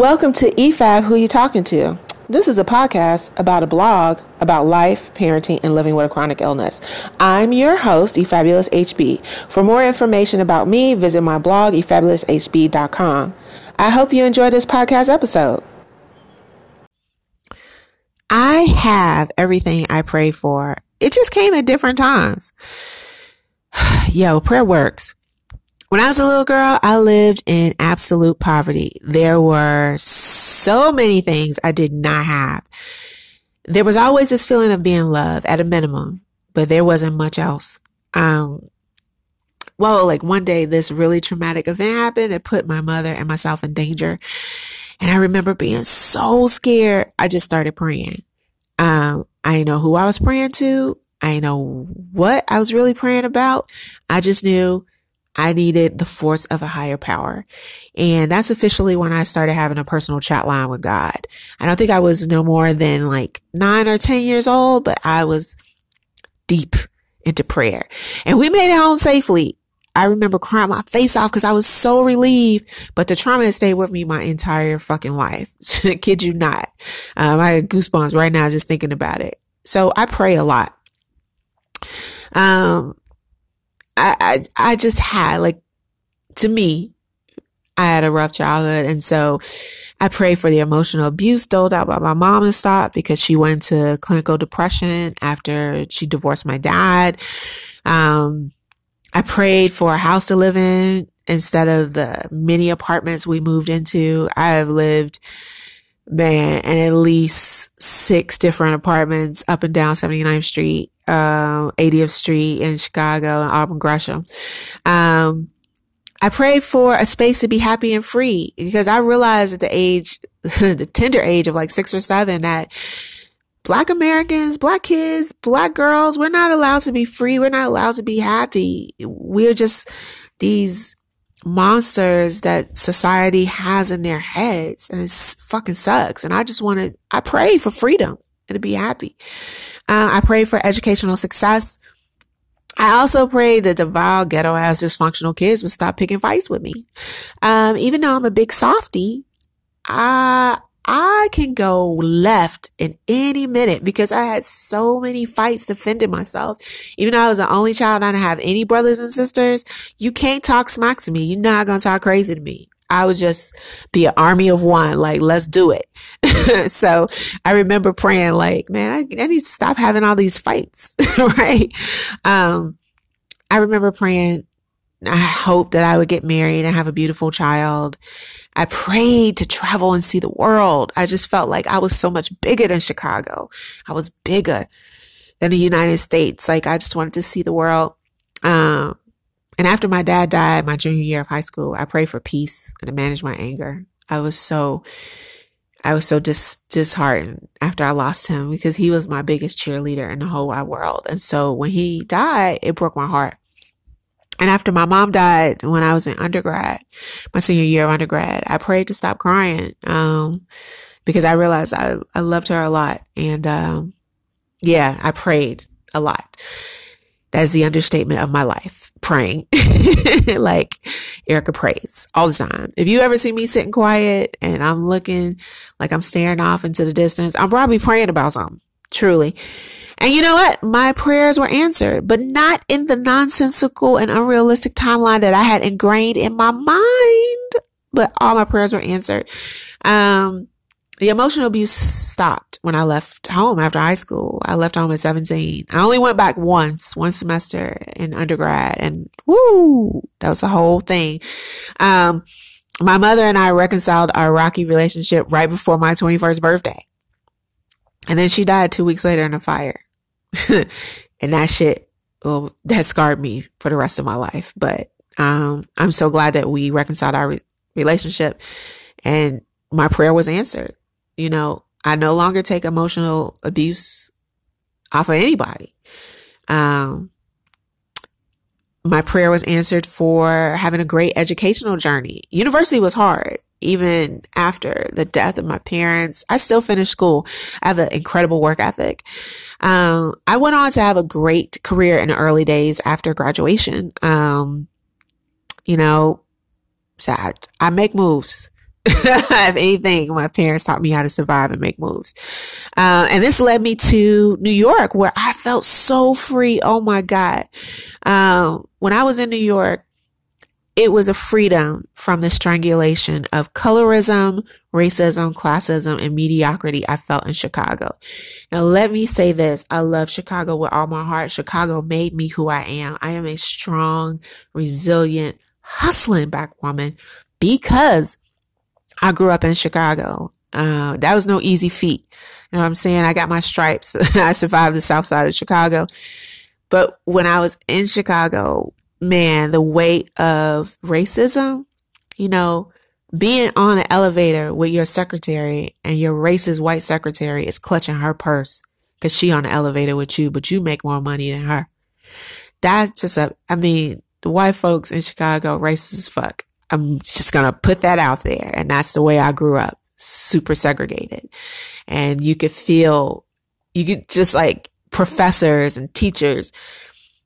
Welcome to EFAB Who You Talking To. This is a podcast about a blog about life, parenting, and living with a chronic illness. I'm your host, eFabulous HB. For more information about me, visit my blog, eFabuloushb.com. I hope you enjoy this podcast episode. I have everything I pray for. It just came at different times. Yo, prayer works. When I was a little girl, I lived in absolute poverty. There were so many things I did not have. There was always this feeling of being loved at a minimum, but there wasn't much else. Um, well, like one day this really traumatic event happened. It put my mother and myself in danger. And I remember being so scared. I just started praying. Um, I didn't know who I was praying to. I didn't know what I was really praying about. I just knew I needed the force of a higher power. And that's officially when I started having a personal chat line with God. I don't think I was no more than like nine or 10 years old, but I was deep into prayer and we made it home safely. I remember crying my face off because I was so relieved, but the trauma has stayed with me my entire fucking life. Kid you not. Um, I had goosebumps right now just thinking about it. So I pray a lot. Um, I, I, I just had like, to me, I had a rough childhood. And so I pray for the emotional abuse doled out by my mom to stop because she went into clinical depression after she divorced my dad. Um, I prayed for a house to live in instead of the many apartments we moved into. I have lived, man, in at least six different apartments up and down 79th Street uh, 80th Street in Chicago and Auburn Gresham. Um, I prayed for a space to be happy and free because I realized at the age, the tender age of like six or seven that black Americans, black kids, black girls, we're not allowed to be free. We're not allowed to be happy. We're just these monsters that society has in their heads and it fucking sucks. And I just want to, I pray for freedom and to be happy. Uh, I pray for educational success. I also pray that the vile ghetto ass dysfunctional kids would stop picking fights with me. Um, even though I'm a big softy, I, I can go left in any minute because I had so many fights defending myself. Even though I was the only child, I didn't have any brothers and sisters. You can't talk smack to me. You're not going to talk crazy to me. I would just be an army of one. Like, let's do it. so I remember praying like, man, I, I, need to stop having all these fights. right. Um, I remember praying, I hoped that I would get married and have a beautiful child. I prayed to travel and see the world. I just felt like I was so much bigger than Chicago. I was bigger than the United States. Like I just wanted to see the world. Um, and after my dad died, my junior year of high school, I prayed for peace and to manage my anger. I was so, I was so dis- disheartened after I lost him because he was my biggest cheerleader in the whole wide world. And so when he died, it broke my heart. And after my mom died when I was in undergrad, my senior year of undergrad, I prayed to stop crying. Um, because I realized I, I loved her a lot. And, um, yeah, I prayed a lot. That's the understatement of my life. Praying. like Erica prays all the time. If you ever see me sitting quiet and I'm looking like I'm staring off into the distance, I'm probably praying about something. Truly. And you know what? My prayers were answered, but not in the nonsensical and unrealistic timeline that I had ingrained in my mind. But all my prayers were answered. Um, the emotional abuse stopped when I left home after high school. I left home at 17. I only went back once, one semester in undergrad and woo, that was the whole thing. Um, my mother and I reconciled our rocky relationship right before my 21st birthday. And then she died two weeks later in a fire. and that shit, well, that scarred me for the rest of my life. But, um, I'm so glad that we reconciled our re- relationship and my prayer was answered. You know, I no longer take emotional abuse off of anybody. Um, my prayer was answered for having a great educational journey. University was hard. Even after the death of my parents, I still finished school. I have an incredible work ethic. Um, I went on to have a great career in the early days after graduation. Um, you know, I, I make moves if anything, my parents taught me how to survive and make moves. Uh, and this led me to New York where I felt so free. Oh my God. Um, when I was in New York, it was a freedom from the strangulation of colorism, racism, classism, and mediocrity I felt in Chicago. Now, let me say this. I love Chicago with all my heart. Chicago made me who I am. I am a strong, resilient, hustling black woman because I grew up in Chicago. Uh, that was no easy feat. You know what I'm saying? I got my stripes. I survived the south side of Chicago. But when I was in Chicago, man, the weight of racism, you know, being on an elevator with your secretary and your racist white secretary is clutching her purse because she on the elevator with you, but you make more money than her. That's just a, I mean, the white folks in Chicago racist as fuck. I'm just going to put that out there. And that's the way I grew up, super segregated. And you could feel, you could just like professors and teachers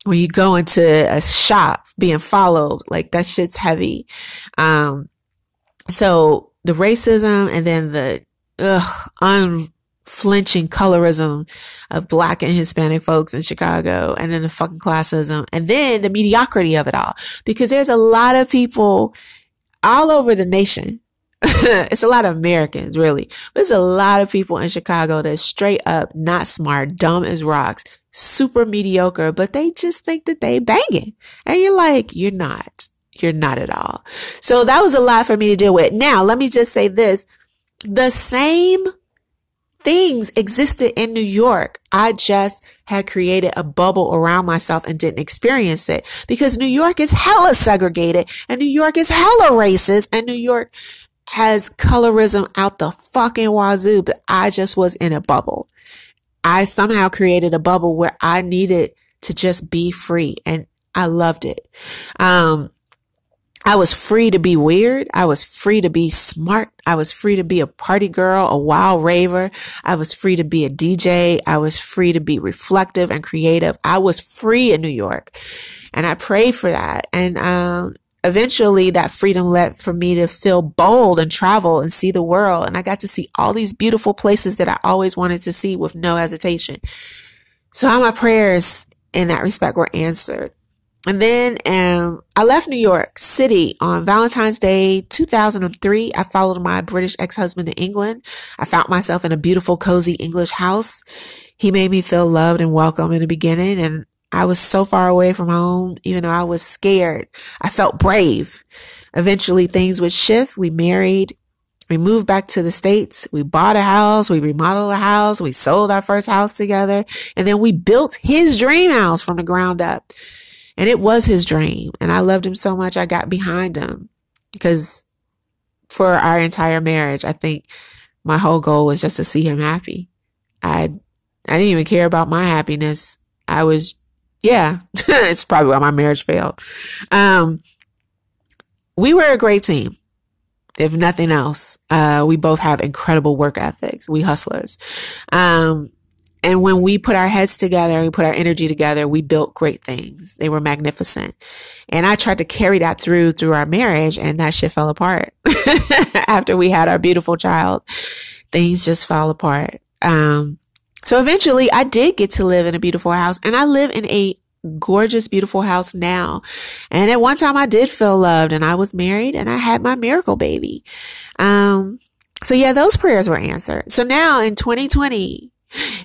when you go into a shop being followed, like that shit's heavy. Um, so the racism and then the ugh, unflinching colorism of black and Hispanic folks in Chicago and then the fucking classism and then the mediocrity of it all. Because there's a lot of people all over the nation. it's a lot of Americans, really. There's a lot of people in Chicago that's straight up not smart, dumb as rocks, super mediocre, but they just think that they banging. And you're like, you're not. You're not at all. So that was a lot for me to deal with. Now, let me just say this. The same things existed in New York. I just had created a bubble around myself and didn't experience it because New York is hella segregated and New York is hella racist and New York has colorism out the fucking wazoo, but I just was in a bubble. I somehow created a bubble where I needed to just be free and I loved it. Um, I was free to be weird. I was free to be smart. I was free to be a party girl, a wild raver. I was free to be a DJ. I was free to be reflective and creative. I was free in New York and I prayed for that. And, um, eventually that freedom led for me to feel bold and travel and see the world. And I got to see all these beautiful places that I always wanted to see with no hesitation. So all my prayers in that respect were answered. And then um, I left New York City on Valentine's Day 2003. I followed my British ex husband to England. I found myself in a beautiful, cozy English house. He made me feel loved and welcome in the beginning. And I was so far away from home, even though I was scared. I felt brave. Eventually things would shift. We married. We moved back to the States. We bought a house. We remodeled a house. We sold our first house together. And then we built his dream house from the ground up. And it was his dream. And I loved him so much. I got behind him because for our entire marriage, I think my whole goal was just to see him happy. I, I didn't even care about my happiness. I was yeah, it's probably why my marriage failed. Um, we were a great team. If nothing else, uh, we both have incredible work ethics. We hustlers. Um, and when we put our heads together and put our energy together, we built great things. They were magnificent. And I tried to carry that through, through our marriage and that shit fell apart. After we had our beautiful child, things just fell apart. Um, so eventually I did get to live in a beautiful house and I live in a gorgeous, beautiful house now. And at one time I did feel loved and I was married and I had my miracle baby. Um, so yeah, those prayers were answered. So now in 2020,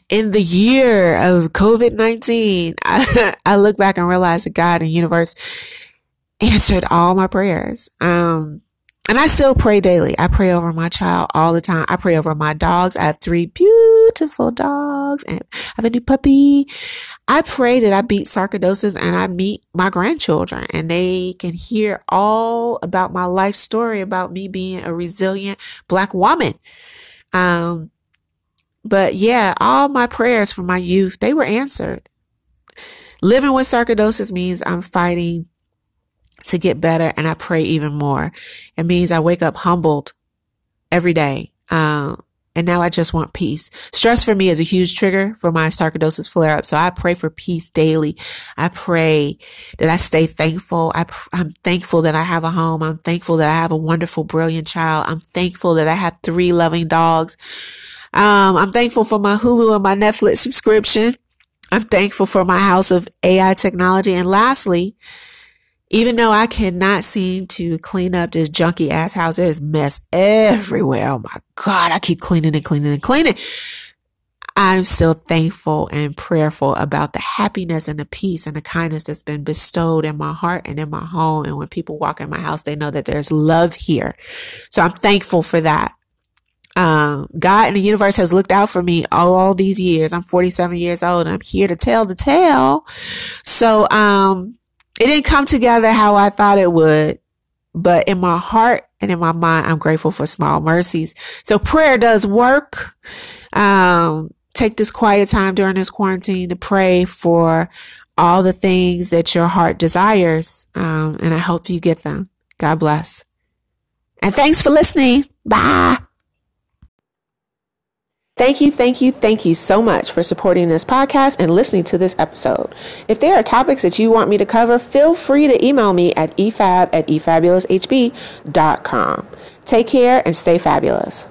in the year of COVID-19, I, I look back and realize that God and universe answered all my prayers. Um, and I still pray daily. I pray over my child all the time. I pray over my dogs. I have three beautiful dogs and I have a new puppy. I pray that I beat sarcoidosis and I meet my grandchildren and they can hear all about my life story about me being a resilient black woman. Um, but yeah, all my prayers for my youth, they were answered. Living with sarcoidosis means I'm fighting to get better and I pray even more. It means I wake up humbled every day. Um, And now I just want peace. Stress for me is a huge trigger for my sarcoidosis flare up. So I pray for peace daily. I pray that I stay thankful. I, am thankful that I have a home. I'm thankful that I have a wonderful, brilliant child. I'm thankful that I have three loving dogs. Um, I'm thankful for my Hulu and my Netflix subscription. I'm thankful for my house of AI technology. And lastly, even though I cannot seem to clean up this junky ass house, there's mess everywhere. Oh my God, I keep cleaning and cleaning and cleaning. I'm still thankful and prayerful about the happiness and the peace and the kindness that's been bestowed in my heart and in my home. And when people walk in my house, they know that there's love here. So I'm thankful for that. Um, God and the universe has looked out for me all, all these years. I'm 47 years old and I'm here to tell the tale. So, um, it didn't come together how I thought it would, but in my heart and in my mind, I'm grateful for small mercies. So prayer does work. Um, take this quiet time during this quarantine to pray for all the things that your heart desires. Um, and I hope you get them. God bless. And thanks for listening. Bye. Thank you, thank you, thank you so much for supporting this podcast and listening to this episode. If there are topics that you want me to cover, feel free to email me at efab at efabuloushb.com. Take care and stay fabulous.